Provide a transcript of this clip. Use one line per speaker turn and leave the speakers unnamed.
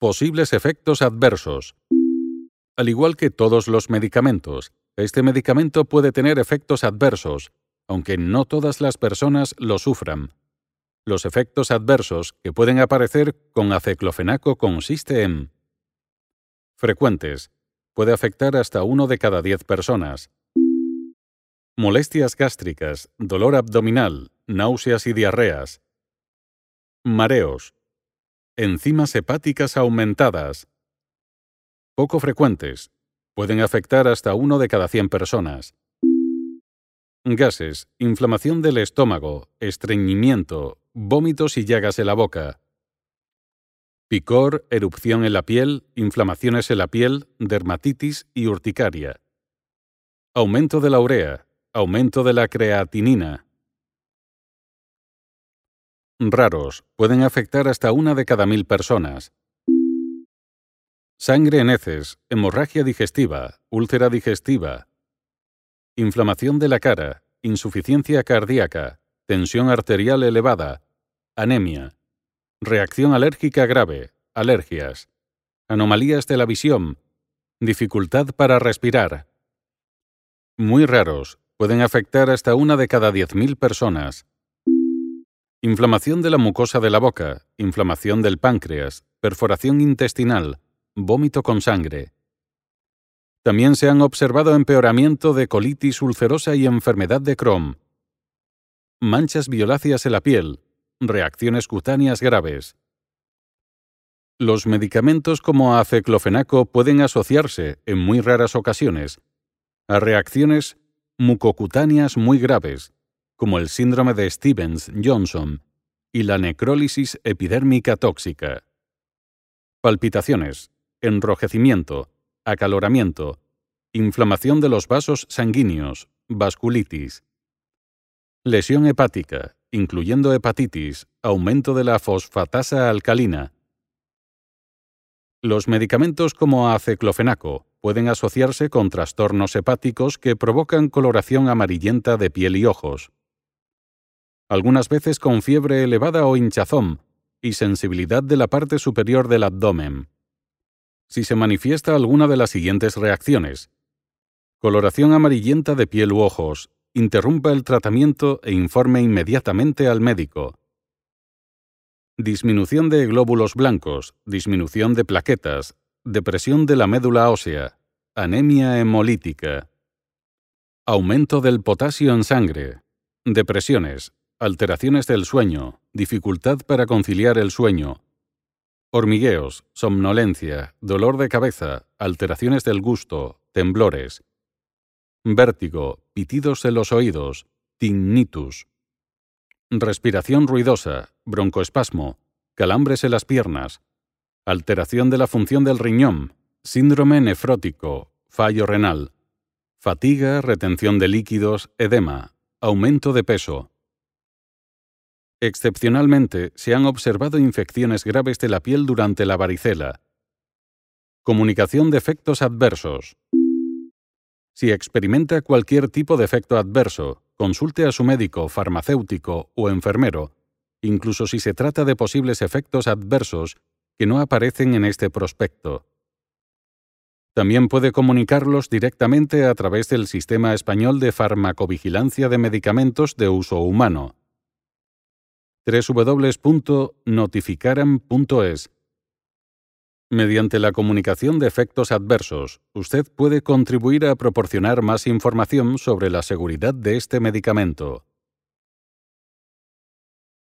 Posibles efectos adversos. Al igual que todos los medicamentos, este medicamento puede tener efectos adversos, aunque no todas las personas lo sufran. Los efectos adversos que pueden aparecer con aceclofenaco consiste en frecuentes. Puede afectar hasta uno de cada diez personas. Molestias gástricas, dolor abdominal, náuseas y diarreas. Mareos. Enzimas hepáticas aumentadas. Poco frecuentes. Pueden afectar hasta uno de cada 100 personas. Gases, inflamación del estómago, estreñimiento, vómitos y llagas en la boca. Picor, erupción en la piel, inflamaciones en la piel, dermatitis y urticaria. Aumento de la urea, aumento de la creatinina, raros, pueden afectar hasta una de cada mil personas. Sangre en heces, hemorragia digestiva, úlcera digestiva, inflamación de la cara, insuficiencia cardíaca, tensión arterial elevada, anemia, reacción alérgica grave, alergias, anomalías de la visión, dificultad para respirar. Muy raros, pueden afectar hasta una de cada 10.000 personas. Inflamación de la mucosa de la boca, inflamación del páncreas, perforación intestinal, vómito con sangre. También se han observado empeoramiento de colitis ulcerosa y enfermedad de Crohn. Manchas violáceas en la piel, reacciones cutáneas graves. Los medicamentos como aceclofenaco pueden asociarse, en muy raras ocasiones, a reacciones mucocutáneas muy graves, como el síndrome de Stevens-Johnson y la necrólisis epidérmica tóxica. Palpitaciones, enrojecimiento, acaloramiento, inflamación de los vasos sanguíneos, vasculitis. Lesión hepática, incluyendo hepatitis, aumento de la fosfatasa alcalina. Los medicamentos como aceclofenaco pueden asociarse con trastornos hepáticos que provocan coloración amarillenta de piel y ojos algunas veces con fiebre elevada o hinchazón, y sensibilidad de la parte superior del abdomen. Si se manifiesta alguna de las siguientes reacciones, coloración amarillenta de piel u ojos, interrumpa el tratamiento e informe inmediatamente al médico. Disminución de glóbulos blancos, disminución de plaquetas, depresión de la médula ósea, anemia hemolítica. Aumento del potasio en sangre, depresiones, alteraciones del sueño, dificultad para conciliar el sueño, hormigueos, somnolencia, dolor de cabeza, alteraciones del gusto, temblores, vértigo, pitidos en los oídos, tinnitus, respiración ruidosa, broncoespasmo, calambres en las piernas, alteración de la función del riñón, síndrome nefrótico, fallo renal, fatiga, retención de líquidos, edema, aumento de peso, Excepcionalmente, se han observado infecciones graves de la piel durante la varicela. Comunicación de efectos adversos. Si experimenta cualquier tipo de efecto adverso, consulte a su médico, farmacéutico o enfermero, incluso si se trata de posibles efectos adversos que no aparecen en este prospecto. También puede comunicarlos directamente a través del Sistema Español de Farmacovigilancia de Medicamentos de Uso Humano, www.notificaram.es. Mediante la comunicación de efectos adversos, usted puede contribuir a proporcionar más información sobre la seguridad de este medicamento.